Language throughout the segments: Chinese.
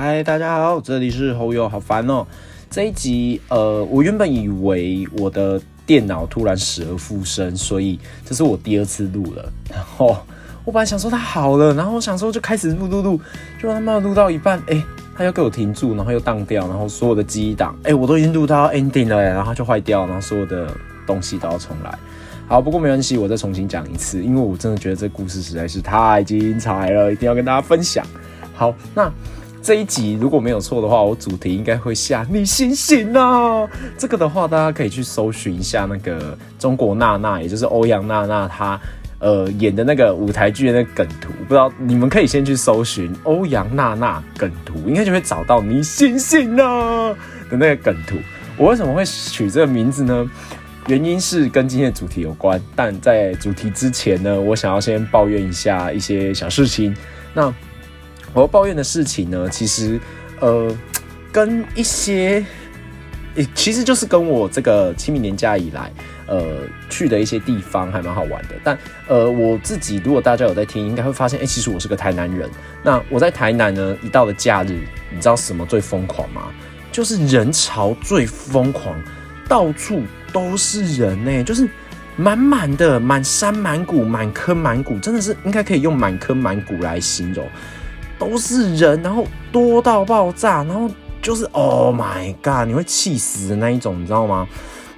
嗨，大家好，这里是侯友，好烦哦。这一集，呃，我原本以为我的电脑突然死而复生，所以这是我第二次录了。然后我本来想说它好了，然后我想说就开始录录录，就他妈录到一半，哎，它又给我停住，然后又宕掉，然后所有的记忆档，哎，我都已经录到 ending 了，然后就坏掉，然后所有的东西都要重来。好，不过没关系，我再重新讲一次，因为我真的觉得这故事实在是太精彩了，一定要跟大家分享。好，那。这一集如果没有错的话，我主题应该会下你醒醒啊！这个的话，大家可以去搜寻一下那个中国娜娜，也就是欧阳娜娜她呃演的那个舞台剧的那个梗图，不知道你们可以先去搜寻欧阳娜娜梗图，应该就会找到你醒醒啊的那个梗图。我为什么会取这个名字呢？原因是跟今天的主题有关，但在主题之前呢，我想要先抱怨一下一些小事情。那我要抱怨的事情呢，其实，呃，跟一些，其实就是跟我这个清明年假以来，呃，去的一些地方还蛮好玩的。但，呃，我自己如果大家有在听，应该会发现，哎，其实我是个台南人。那我在台南呢，一到了假日，你知道什么最疯狂吗？就是人潮最疯狂，到处都是人呢，就是满满的，满山满谷，满坑满谷，真的是应该可以用满坑满谷来形容。都是人，然后多到爆炸，然后就是 Oh my God，你会气死的那一种，你知道吗？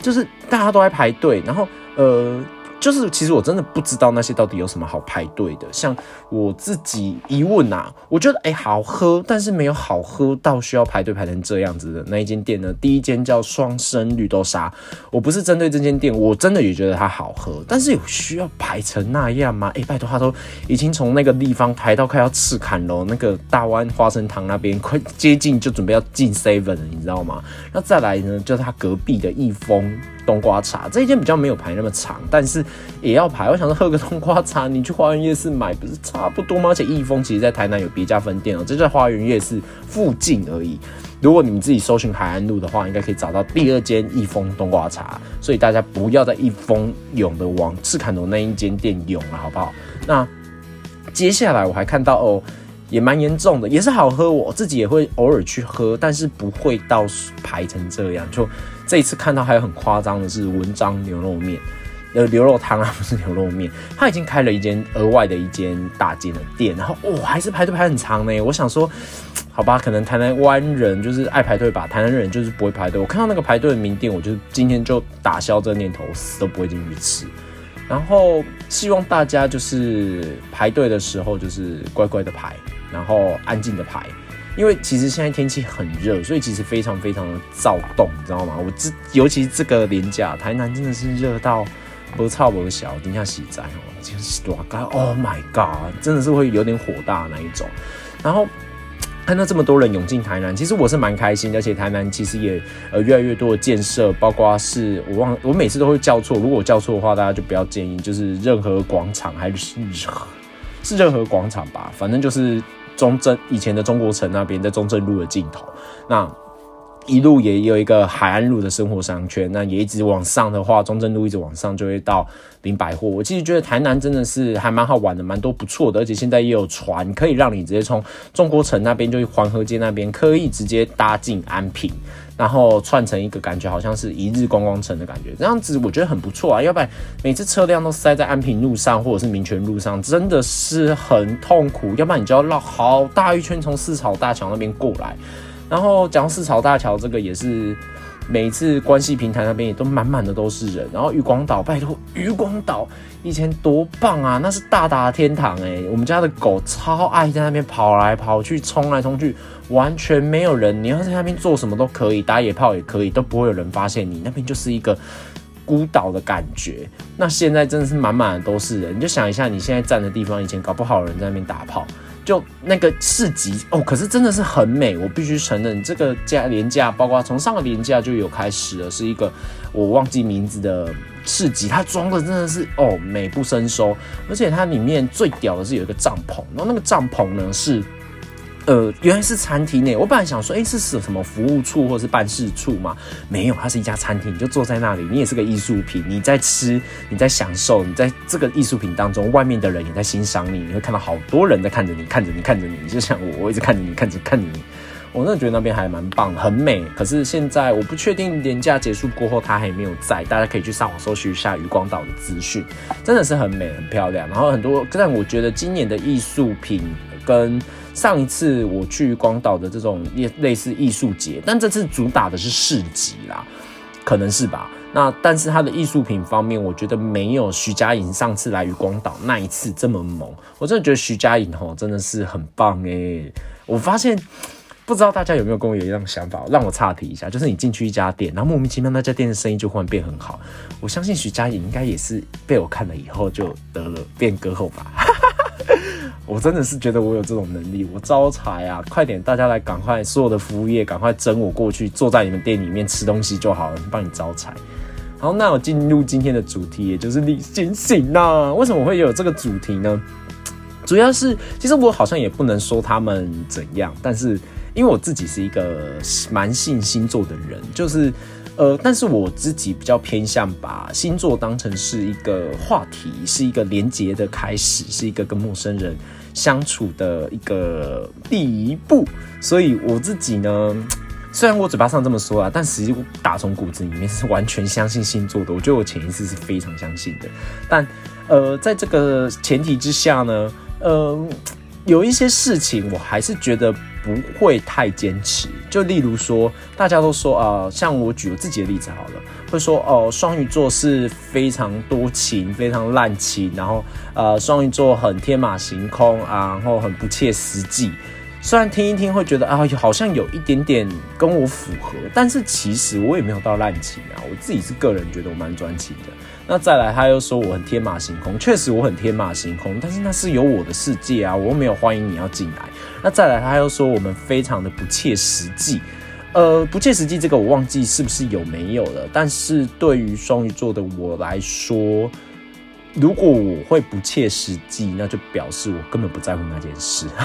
就是大家都在排队，然后呃。就是，其实我真的不知道那些到底有什么好排队的。像我自己一问啊，我觉得哎好喝，但是没有好喝到需要排队排成这样子的那一间店呢。第一间叫双生绿豆沙，我不是针对这间店，我真的也觉得它好喝，但是有需要排成那样吗？哎，拜托，他都已经从那个地方排到快要赤坎楼那个大湾花生堂那边，快接近就准备要进 seven 了，你知道吗？那再来呢，就是他隔壁的益丰。冬瓜茶这一间比较没有排那么长，但是也要排。我想说喝个冬瓜茶，你去花园夜市买不是差不多吗？而且益丰其实在台南有别家分店哦，这在花园夜市附近而已。如果你们自己搜寻海岸路的话，应该可以找到第二间益丰冬瓜茶。所以大家不要在益丰涌的往赤坎楼那一间店涌了，好不好？那接下来我还看到哦。也蛮严重的，也是好喝，我自己也会偶尔去喝，但是不会到排成这样。就这一次看到还有很夸张的是文章牛肉面，呃，牛肉汤啊，不是牛肉面，他已经开了一间额外的一间大间的店，然后哇，还是排队排很长呢。我想说，好吧，可能台南湾人就是爱排队吧，台南人就是不会排队。我看到那个排队的名店，我就今天就打消这个念头，死都不会进去吃。然后希望大家就是排队的时候就是乖乖的排。然后安静的排，因为其实现在天气很热，所以其实非常非常的躁动，你知道吗？我这尤其这个年假，台南真的是热到不差不小，等下洗澡哦，就是多干，Oh my god，真的是会有点火大那一种。然后看到这么多人涌进台南，其实我是蛮开心，而且台南其实也呃越来越多的建设，包括是我忘我每次都会叫错，如果我叫错的话，大家就不要建议，就是任何广场还是是任何广场吧，反正就是。中正以前的中国城那边，在中正路的尽头，那一路也有一个海岸路的生活商圈，那也一直往上的话，中正路一直往上就会到林百货。我其实觉得台南真的是还蛮好玩的，蛮多不错的，而且现在也有船可以让你直接从中国城那边，就是黄河街那边，可以直接搭进安平。然后串成一个感觉，好像是一日观光城的感觉，这样子我觉得很不错啊。要不然每次车辆都塞在安平路上或者是民权路上，真的是很痛苦。要不然你就要绕好大一圈从四草大桥那边过来。然后讲四草大桥这个也是。每次关系平台那边也都满满的都是人，然后渔光岛，拜托渔光岛以前多棒啊，那是大大的天堂哎，我们家的狗超爱在那边跑来跑去，冲来冲去，完全没有人，你要在那边做什么都可以，打野炮也可以，都不会有人发现你，那边就是一个孤岛的感觉。那现在真的是满满的都是人，你就想一下你现在站的地方，以前搞不好有人在那边打炮。就那个市集哦，可是真的是很美，我必须承认，这个价廉价，包括从上个年假就有开始了，是一个我忘记名字的市集，它装的真的是哦美不胜收，而且它里面最屌的是有一个帐篷，然后那个帐篷呢是。呃，原来是餐厅呢。我本来想说，哎，是是什么服务处或是办事处吗？没有，它是一家餐厅，你就坐在那里，你也是个艺术品，你在吃，你在享受，你在这个艺术品当中，外面的人也在欣赏你，你会看到好多人在看着你，看着你，看着你，就像我，我一直看着你，看着看着你。我真的觉得那边还蛮棒，很美。可是现在我不确定年假结束过后它还没有在，大家可以去上网搜寻一下渔光岛的资讯，真的是很美很漂亮。然后很多，但我觉得今年的艺术品跟上一次我去光岛的这种类类似艺术节，但这次主打的是市集啦，可能是吧。那但是它的艺术品方面，我觉得没有徐佳莹上次来渔光岛那一次这么猛。我真的觉得徐佳莹吼真的是很棒哎！我发现不知道大家有没有跟我有一样想法，让我岔题一下，就是你进去一家店，然后莫名其妙那家店的生意就忽然变很好。我相信徐佳莹应该也是被我看了以后就得了变歌后吧。我真的是觉得我有这种能力，我招财啊！快点，大家来，赶快，所有的服务业赶快争我过去，坐在你们店里面吃东西就好了，帮你招财。好，那我进入今天的主题，也就是你醒醒呐。为什么会有这个主题呢？主要是，其实我好像也不能说他们怎样，但是因为我自己是一个蛮信星座的人，就是。呃，但是我自己比较偏向把星座当成是一个话题，是一个连接的开始，是一个跟陌生人相处的一个第一步。所以我自己呢，虽然我嘴巴上这么说啊，但实际打从骨子里面是完全相信星座的。我觉得我潜意识是非常相信的。但呃，在这个前提之下呢，呃，有一些事情我还是觉得。不会太坚持，就例如说，大家都说啊，像我举我自己的例子好了，会说哦，双鱼座是非常多情、非常滥情，然后呃，双鱼座很天马行空啊，然后很不切实际。虽然听一听会觉得啊，好像有一点点跟我符合，但是其实我也没有到滥情啊，我自己是个人觉得我蛮专情的。那再来，他又说我很天马行空，确实我很天马行空，但是那是有我的世界啊，我又没有欢迎你要进来。那再来，他又说我们非常的不切实际，呃，不切实际这个我忘记是不是有没有了。但是对于双鱼座的我来说，如果我会不切实际，那就表示我根本不在乎那件事。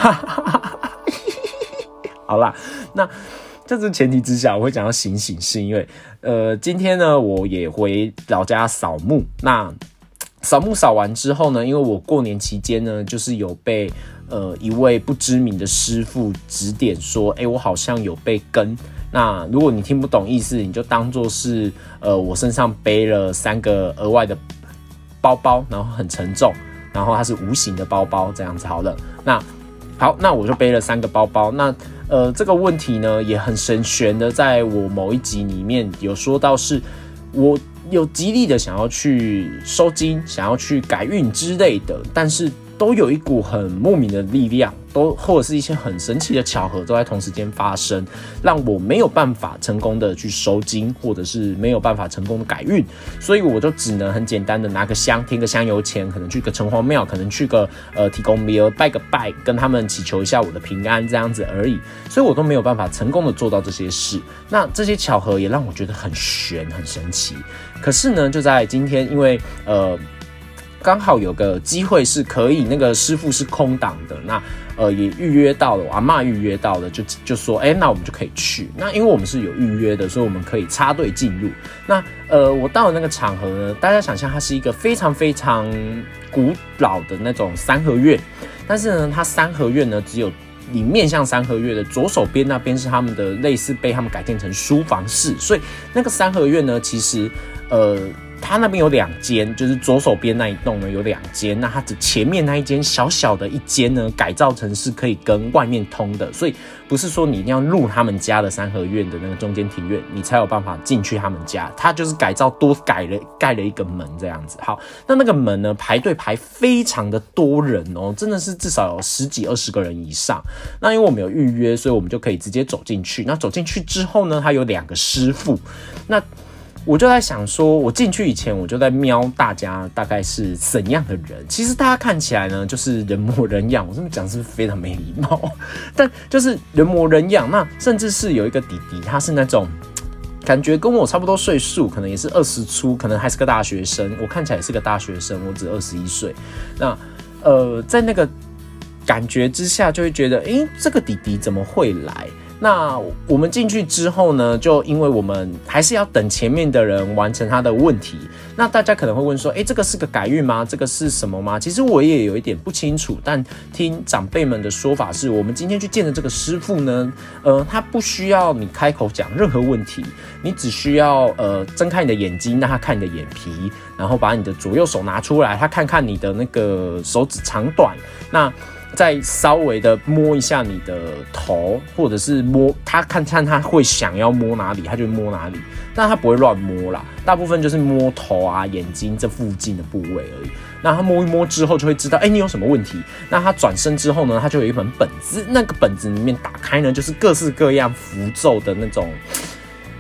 好啦，那。这是前提之下，我会讲到醒醒，是因为，呃，今天呢，我也回老家扫墓。那扫墓扫完之后呢，因为我过年期间呢，就是有被呃一位不知名的师傅指点说，哎，我好像有被跟。那如果你听不懂意思，你就当做是呃我身上背了三个额外的包包，然后很沉重，然后它是无形的包包，这样子好了。那好，那我就背了三个包包。那呃，这个问题呢也很神玄的，在我某一集里面有说到，是我有极力的想要去收金，想要去改运之类的，但是。都有一股很莫名的力量，都或者是一些很神奇的巧合，都在同时间发生，让我没有办法成功的去收金，或者是没有办法成功的改运，所以我就只能很简单的拿个香，添个香油钱，可能去个城隍庙，可能去个呃提供庙拜个拜，跟他们祈求一下我的平安这样子而已，所以我都没有办法成功的做到这些事。那这些巧合也让我觉得很玄，很神奇。可是呢，就在今天，因为呃。刚好有个机会是可以，那个师傅是空档的，那呃也预约到了，我阿妈预约到了，就就说，哎，那我们就可以去。那因为我们是有预约的，所以我们可以插队进入。那呃，我到了那个场合呢，大家想象它是一个非常非常古老的那种三合院，但是呢，它三合院呢只有你面向三合院的左手边那边是他们的类似被他们改建成书房室，所以那个三合院呢，其实呃。他那边有两间，就是左手边那一栋呢有两间，那它的前面那一间小小的一间呢，改造成是可以跟外面通的，所以不是说你一定要入他们家的三合院的那个中间庭院，你才有办法进去他们家。他就是改造多改了盖了一个门这样子。好，那那个门呢排队排非常的多人哦，真的是至少有十几二十个人以上。那因为我们有预约，所以我们就可以直接走进去。那走进去之后呢，他有两个师傅，那。我就在想说，我进去以前，我就在瞄大家大概是怎样的人。其实大家看起来呢，就是人模人样。我这么讲是不是非常没礼貌？但就是人模人样。那甚至是有一个弟弟，他是那种感觉跟我差不多岁数，可能也是二十出，可能还是个大学生。我看起来也是个大学生，我只二十一岁。那呃，在那个感觉之下，就会觉得，诶，这个弟弟怎么会来？那我们进去之后呢，就因为我们还是要等前面的人完成他的问题。那大家可能会问说，诶，这个是个改运吗？这个是什么吗？其实我也有一点不清楚。但听长辈们的说法是，我们今天去见的这个师傅呢，呃，他不需要你开口讲任何问题，你只需要呃睁开你的眼睛，让他看你的眼皮，然后把你的左右手拿出来，他看看你的那个手指长短，那。再稍微的摸一下你的头，或者是摸他看看他会想要摸哪里，他就摸哪里，但他不会乱摸啦，大部分就是摸头啊、眼睛这附近的部位而已。那他摸一摸之后就会知道，哎，你有什么问题？那他转身之后呢，他就有一本本子，那个本子里面打开呢，就是各式各样符咒的那种。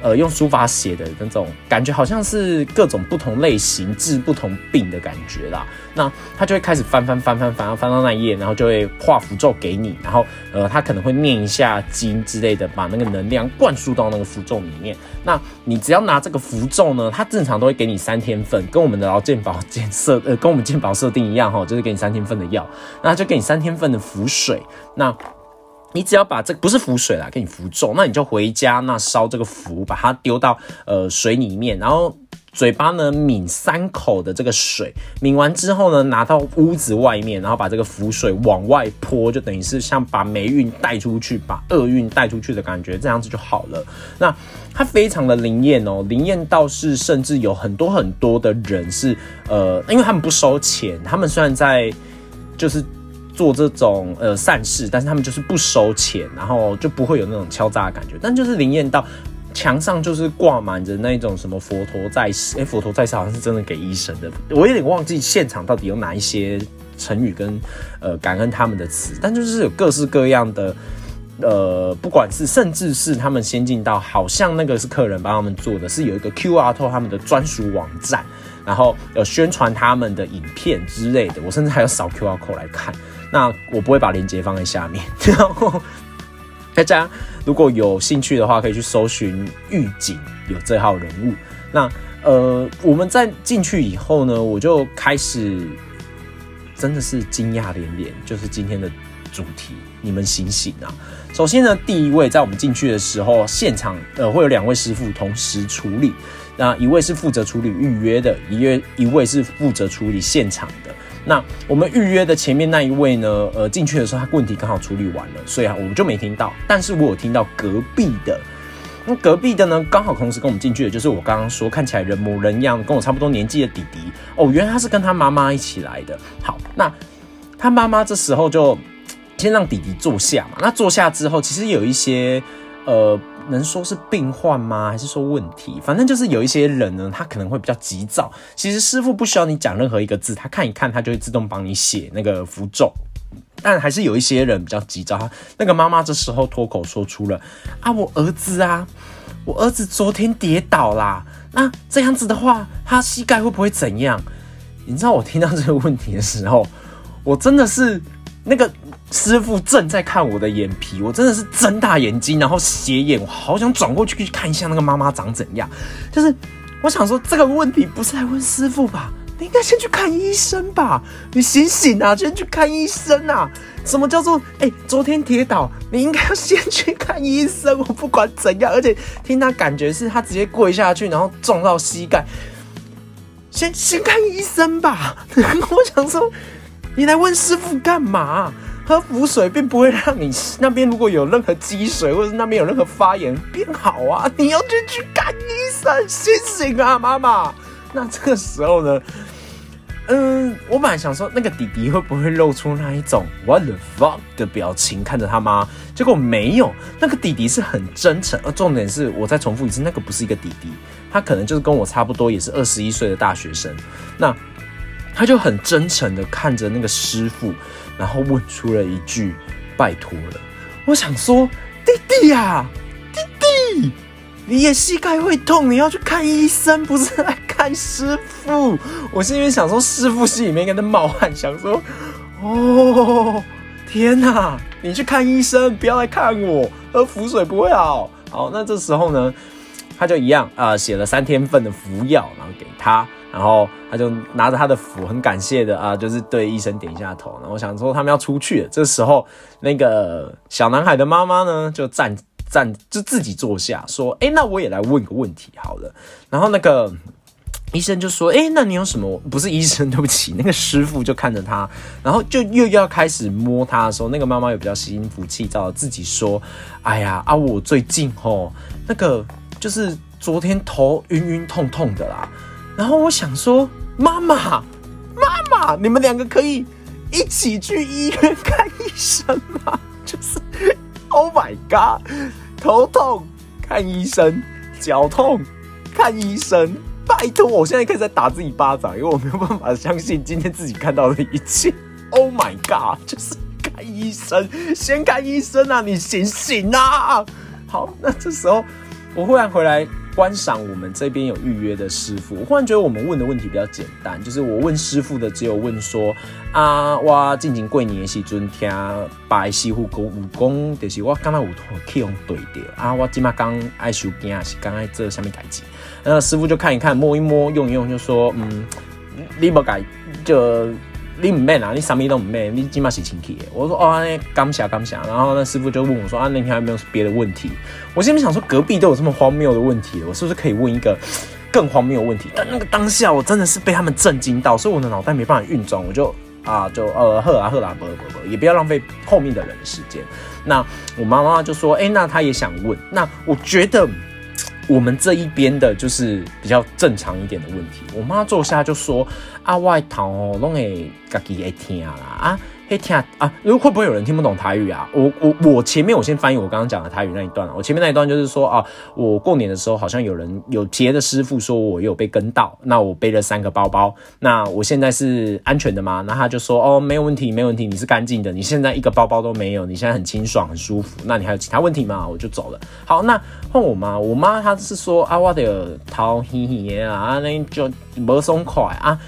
呃，用书法写的那种感觉，好像是各种不同类型治不同病的感觉啦。那他就会开始翻翻翻翻翻，翻到那一页，然后就会画符咒给你，然后呃，他可能会念一下经之类的，把那个能量灌输到那个符咒里面。那你只要拿这个符咒呢，它正常都会给你三天份，跟我们的劳健保检设呃，跟我们健保设定一样哈，就是给你三天份的药，那就给你三天份的符水。那你只要把这不是符水啦，给你符咒，那你就回家那烧这个符，把它丢到呃水里面，然后嘴巴呢抿三口的这个水，抿完之后呢拿到屋子外面，然后把这个符水往外泼，就等于是像把霉运带出去，把厄运带出去的感觉，这样子就好了。那它非常的灵验哦，灵验到是甚至有很多很多的人是呃，因为他们不收钱，他们虽然在就是。做这种呃善事，但是他们就是不收钱，然后就不会有那种敲诈的感觉，但就是灵验到墙上就是挂满着那种什么佛陀在世，哎，佛陀在世好像是真的给医生的，我有点忘记现场到底有哪一些成语跟呃感恩他们的词，但就是有各式各样的呃，不管是甚至是他们先进到好像那个是客人帮他们做的，是有一个 Q R 透他们的专属网站，然后有宣传他们的影片之类的，我甚至还有扫 Q R code 来看。那我不会把链接放在下面，然后大家如果有兴趣的话，可以去搜寻预警有这号人物。那呃，我们在进去以后呢，我就开始真的是惊讶连连，就是今天的主题，你们醒醒啊！首先呢，第一位在我们进去的时候，现场呃会有两位师傅同时处理，那一位是负责处理预约的，一位一位是负责处理现场的。那我们预约的前面那一位呢？呃，进去的时候他问题刚好处理完了，所以啊，我们就没听到。但是我有听到隔壁的，那隔壁的呢，刚好同时跟我们进去的，就是我刚刚说看起来人模人样、跟我差不多年纪的弟弟。哦，原来他是跟他妈妈一起来的。好，那他妈妈这时候就先让弟弟坐下嘛。那坐下之后，其实有一些呃。能说是病患吗？还是说问题？反正就是有一些人呢，他可能会比较急躁。其实师傅不需要你讲任何一个字，他看一看，他就会自动帮你写那个符咒。但还是有一些人比较急躁。那个妈妈这时候脱口说出了：“啊，我儿子啊，我儿子昨天跌倒啦。那这样子的话，他膝盖会不会怎样？”你知道我听到这个问题的时候，我真的是那个。师傅正在看我的眼皮，我真的是睁大眼睛，然后斜眼，我好想转过去去看一下那个妈妈长怎样。就是我想说，这个问题不是来问师傅吧？你应该先去看医生吧？你醒醒啊，先去看医生啊！什么叫做哎，昨天跌倒，你应该要先去看医生。我不管怎样，而且听他感觉是他直接跪下去，然后撞到膝盖，先先看医生吧。我想说，你来问师傅干嘛？喝符水并不会让你那边如果有任何积水，或者那边有任何发炎变好啊！你要去去看医生，醒醒啊，妈妈！那这个时候呢，嗯，我本来想说那个弟弟会不会露出那一种 what the fuck 的表情看着他妈，结果没有。那个弟弟是很真诚，而重点是我再重复一次，那个不是一个弟弟，他可能就是跟我差不多，也是二十一岁的大学生。那他就很真诚的看着那个师傅。然后问出了一句：“拜托了。”我想说：“弟弟呀，弟弟，你也膝盖会痛，你要去看医生，不是来看师傅。”我心里面想说，师傅心里面跟他冒汗，想说：“哦，天哪，你去看医生，不要来看我，喝符水不会好。”好，那这时候呢，他就一样啊，写了三天份的服药，然后给他。然后他就拿着他的符，很感谢的啊，就是对医生点一下头。然后我想说他们要出去，这时候那个小男孩的妈妈呢，就站站就自己坐下说，哎，那我也来问个问题好了。然后那个医生就说，哎，那你有什么？不是医生，对不起，那个师傅就看着他，然后就又要开始摸他的时候，那个妈妈又比较心浮气躁，自己说，哎呀啊，我最近吼那个就是昨天头晕晕痛痛的啦。然后我想说，妈妈，妈妈，你们两个可以。一起去医院看医生吗？就是，Oh my god，头痛看医生，脚痛看医生，拜托，我现在开始在打自己巴掌，因为我没有办法相信今天自己看到的一切。Oh my god，就是看医生，先看医生啊！你醒醒啊！好，那这时候我忽然回来。观赏我们这边有预约的师傅，我忽然觉得我们问的问题比较简单，就是我问师傅的只有问说啊，我进行过年时阵听拜师傅讲武功，就是我刚刚有去用对的啊，我今嘛刚爱修经是刚爱做下面代志，那师傅就看一看摸一摸用一用，就说嗯，你不改就。你唔咩啊？你什么都唔咩？你起码是清气。我说哦，刚下刚下。然后那师傅就问我说啊，那天还有没有别的问题？我心里想说，隔壁都有这么荒谬的问题，我是不是可以问一个 更荒谬的问题？但那个当下，我真的是被他们震惊到，所以我的脑袋没办法运转，我就啊，就呃，赫啊赫啊，不不不，也不要浪费后面的人的时间。那我妈妈就说，哎，那她也想问。那我觉得。我们这一边的就是比较正常一点的问题。我妈坐下就说：“啊，外头哦，拢会家己会听啦啊。”嘿听啊，如会不会有人听不懂台语啊？我我我前面我先翻译我刚刚讲的台语那一段啊。我前面那一段就是说啊，我过年的时候好像有人有别的师傅说我有被跟到，那我背了三个包包，那我现在是安全的吗？那他就说哦，没有问题，没有问题，你是干净的，你现在一个包包都没有，你现在很清爽很舒服。那你还有其他问题吗？我就走了。好，那换我妈，我妈她是说啊，我的头嘿嘿啊，那就没松快。啊，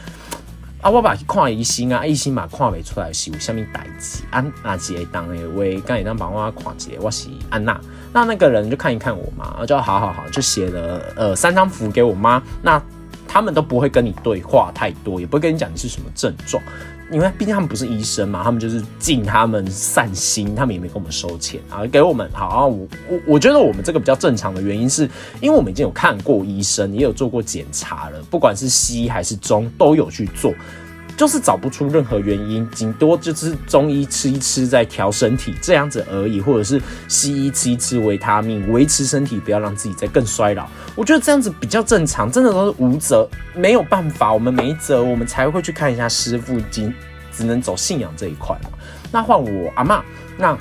我把看医生啊，医生嘛看未出来是有虾米代志。安那几个当的话，刚也当帮我看一下，我是安娜。那那个人就看一看我嘛，就好好好，就写了呃三张符给我妈。那他们都不会跟你对话太多，也不会跟你讲你是什么症状。因为毕竟他们不是医生嘛，他们就是尽他们善心，他们也没跟我们收钱啊，给我们好啊。我我我觉得我们这个比较正常的原因，是因为我们已经有看过医生，也有做过检查了，不管是西还是中都有去做。就是找不出任何原因，顶多就是中医吃一吃，在调身体这样子而已，或者是西医吃一吃维他命，维持身体，不要让自己再更衰老。我觉得这样子比较正常，真的都是无责，没有办法，我们没辙，我们才会去看一下师傅，经只能走信仰这一块嘛。那换我阿妈，那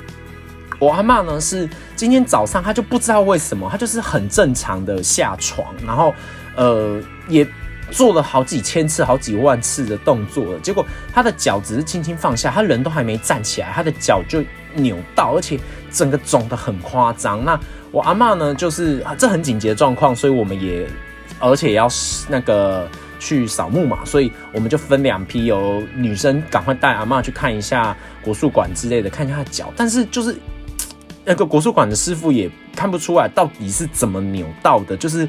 我阿妈呢是今天早上，她就不知道为什么，她就是很正常的下床，然后呃也。做了好几千次、好几万次的动作了，结果他的脚只是轻轻放下，他人都还没站起来，他的脚就扭到，而且整个肿得很夸张。那我阿妈呢，就是这很紧急的状况，所以我们也而且要那个去扫墓嘛，所以我们就分两批，有女生赶快带阿妈去看一下国术馆之类的，看一下脚。但是就是 那个国术馆的师傅也看不出来到底是怎么扭到的，就是。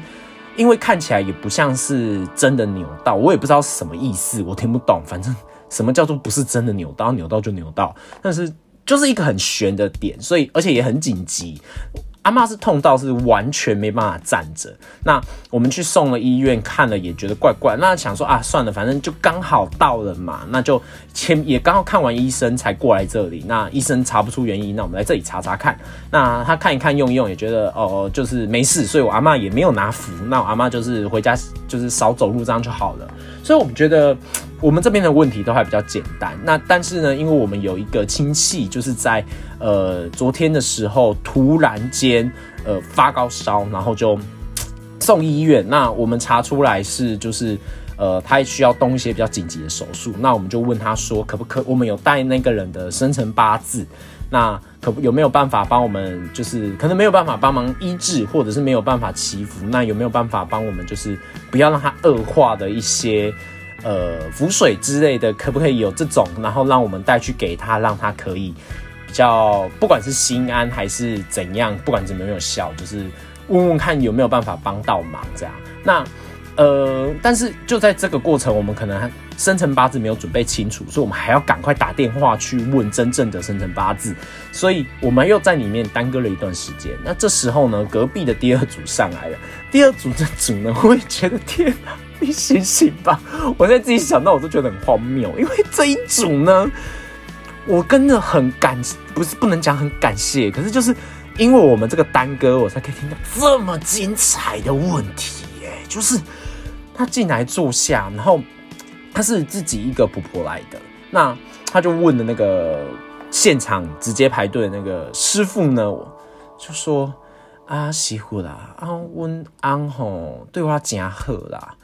因为看起来也不像是真的扭到，我也不知道什么意思，我听不懂。反正什么叫做不是真的扭到，扭到就扭到，但是就是一个很悬的点，所以而且也很紧急。阿妈是痛到是完全没办法站着，那我们去送了医院看了也觉得怪怪，那想说啊算了，反正就刚好到了嘛，那就前也刚好看完医生才过来这里，那医生查不出原因，那我们来这里查查看，那他看一看用一用也觉得哦就是没事，所以我阿妈也没有拿符，那我阿妈就是回家就是少走路这样就好了，所以我们觉得。我们这边的问题都还比较简单，那但是呢，因为我们有一个亲戚，就是在呃昨天的时候突然间呃发高烧，然后就送医院。那我们查出来是就是呃他需要动一些比较紧急的手术，那我们就问他说可不可？我们有带那个人的生辰八字，那可有没有办法帮我们？就是可能没有办法帮忙医治，或者是没有办法祈福，那有没有办法帮我们？就是不要让他恶化的一些。呃，浮水之类的，可不可以有这种？然后让我们带去给他，让他可以比较，不管是心安还是怎样，不管怎么有没有效，就是问问看有没有办法帮到忙这样。那呃，但是就在这个过程，我们可能生辰八字没有准备清楚，所以我们还要赶快打电话去问真正的生辰八字，所以我们又在里面耽搁了一段时间。那这时候呢，隔壁的第二组上来了，第二组的组呢，我也觉得天哪，你醒醒吧！我现在自己想到我都觉得很荒谬，因为这一组呢，我跟着很感，不是不能讲很感谢，可是就是因为我们这个耽搁，我才可以听到这么精彩的问题。哎，就是他进来坐下，然后。他是自己一个婆婆来的，那他就问的那个现场直接排队的那个师傅呢，就说啊，媳妇啦，啊，阮翁吼对我真好啦，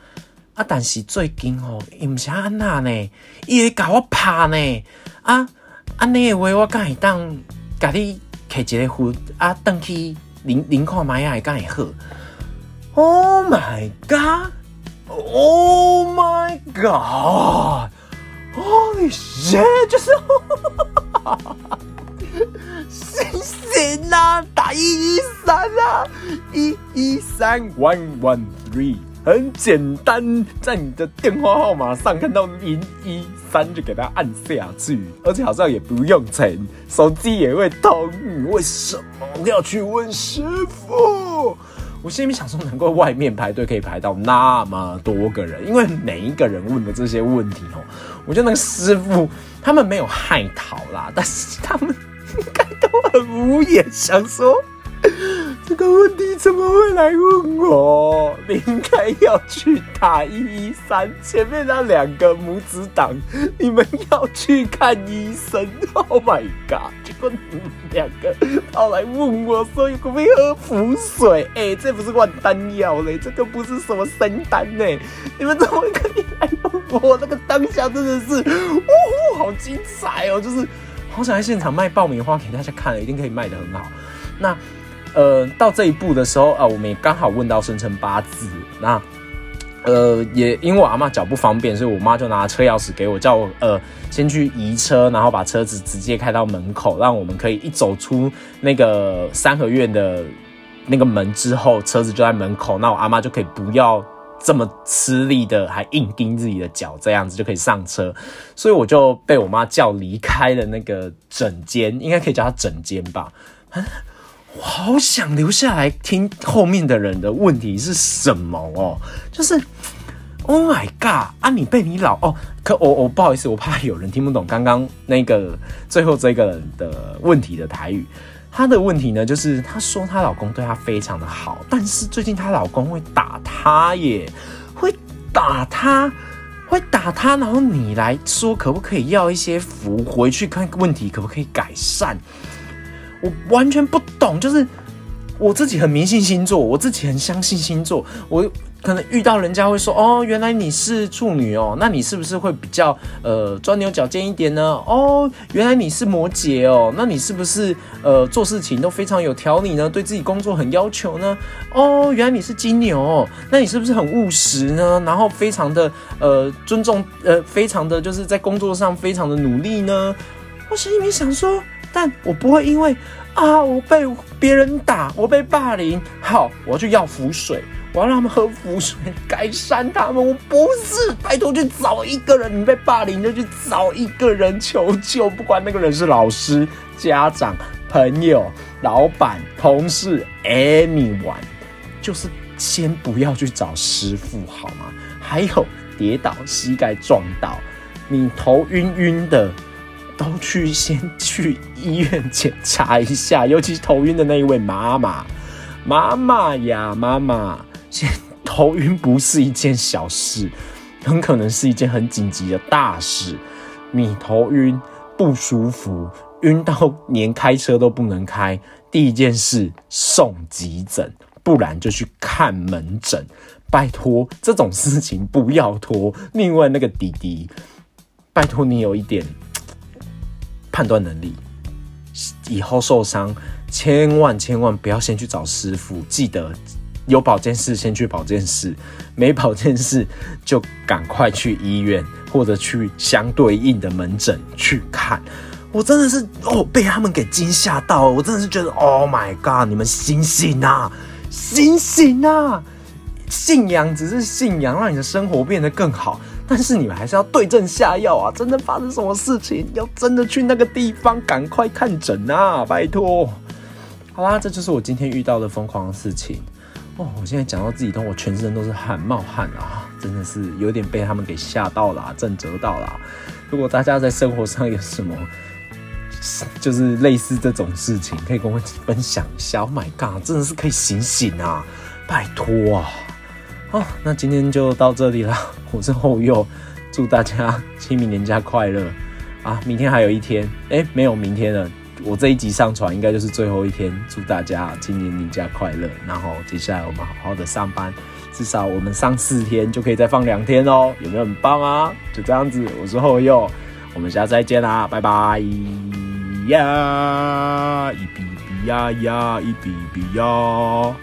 啊，但是最近吼，伊毋是安那呢，伊会甲我拍呢，啊，安尼的话，我敢会当甲你摕一个婚啊，登去领领看买啊，敢会好？Oh my god！Oh my god! Holy shit！就是，星星啊，打一一三啊，一一三 one one three，很简单，在你的电话号码上看到零一三就给它按下去，而且好像也不用钱，手机也会通。为什么要去问师傅？我心里想说，难怪外面排队可以排到那么多个人，因为每一个人问的这些问题哦，我觉得那个师傅他们没有害讨啦，但是他们应该都很无言，想说。这个问题怎么会来问我？你应该要去打一一三，前面那两个母子党，你们要去看医生。Oh my god！你们两个跑来问我，说可不可以喝符水？哎，这不是万丹药嘞，这个不是什么神丹呢？你们怎么可以来问我？那个当下真的是，呜，好精彩哦！就是好想在现场卖爆米花给大家看，一定可以卖的很好。那。呃，到这一步的时候啊，我们也刚好问到生辰八字。那呃，也因为我阿妈脚不方便，所以我妈就拿车钥匙给我，叫我呃先去移车，然后把车子直接开到门口，让我们可以一走出那个三合院的那个门之后，车子就在门口，那我阿妈就可以不要这么吃力的还硬盯自己的脚，这样子就可以上车。所以我就被我妈叫离开了那个整间，应该可以叫它整间吧。我好想留下来听后面的人的问题是什么哦，就是，Oh my god！啊，你被你老哦，可我我不好意思，我怕有人听不懂刚刚那个最后这个人的问题的台语。他的问题呢，就是她说她老公对她非常的好，但是最近她老公会打她耶，会打她，会打她，然后你来说可不可以要一些符回去看问题可不可以改善？我完全不懂，就是我自己很迷信星座，我自己很相信星座。我可能遇到人家会说：“哦，原来你是处女哦，那你是不是会比较呃钻牛角尖一点呢？”哦，原来你是摩羯哦，那你是不是呃做事情都非常有条理呢？对自己工作很要求呢？哦，原来你是金牛，那你是不是很务实呢？然后非常的呃尊重呃，非常的就是在工作上非常的努力呢？我心里面想说。但我不会因为啊，我被别人打，我被霸凌，好，我要去要符水，我要让他们喝符水改善他们。我不是，拜托去找一个人，你被霸凌就去找一个人求救，不管那个人是老师、家长、朋友、老板、同事，anyone，就是先不要去找师傅好吗？还有跌倒、膝盖撞到，你头晕晕的。都去先去医院检查一下，尤其是头晕的那一位妈妈，妈妈呀，妈妈，先头晕不是一件小事，很可能是一件很紧急的大事。你头晕不舒服，晕到连开车都不能开，第一件事送急诊，不然就去看门诊。拜托，这种事情不要拖。另外那个弟弟，拜托你有一点。判断能力，以后受伤千万千万不要先去找师傅，记得有保健室先去保健室，没保健室就赶快去医院或者去相对应的门诊去看。我真的是哦，被他们给惊吓到，我真的是觉得 Oh my God！你们醒醒啊，醒醒啊！信仰只是信仰，让你的生活变得更好。但是你们还是要对症下药啊！真的发生什么事情，要真的去那个地方赶快看诊啊！拜托。好啦，这就是我今天遇到的疯狂的事情哦。我现在讲到自己都，我全身都是汗冒汗啊，真的是有点被他们给吓到了，震折到了。如果大家在生活上有什么，就是类似这种事情，可以跟我分享一下。Oh my god，真的是可以醒醒啊！拜托啊！哦，那今天就到这里了。我是后佑，祝大家清明年假快乐啊！明天还有一天，哎，没有明天了。我这一集上传应该就是最后一天，祝大家今年年假快乐。然后接下来我们好好的上班，至少我们上四天就可以再放两天哦，有没有很棒啊？就这样子，我是后佑，我们下次再见啦，拜拜呀！一比比呀呀，一比比呀。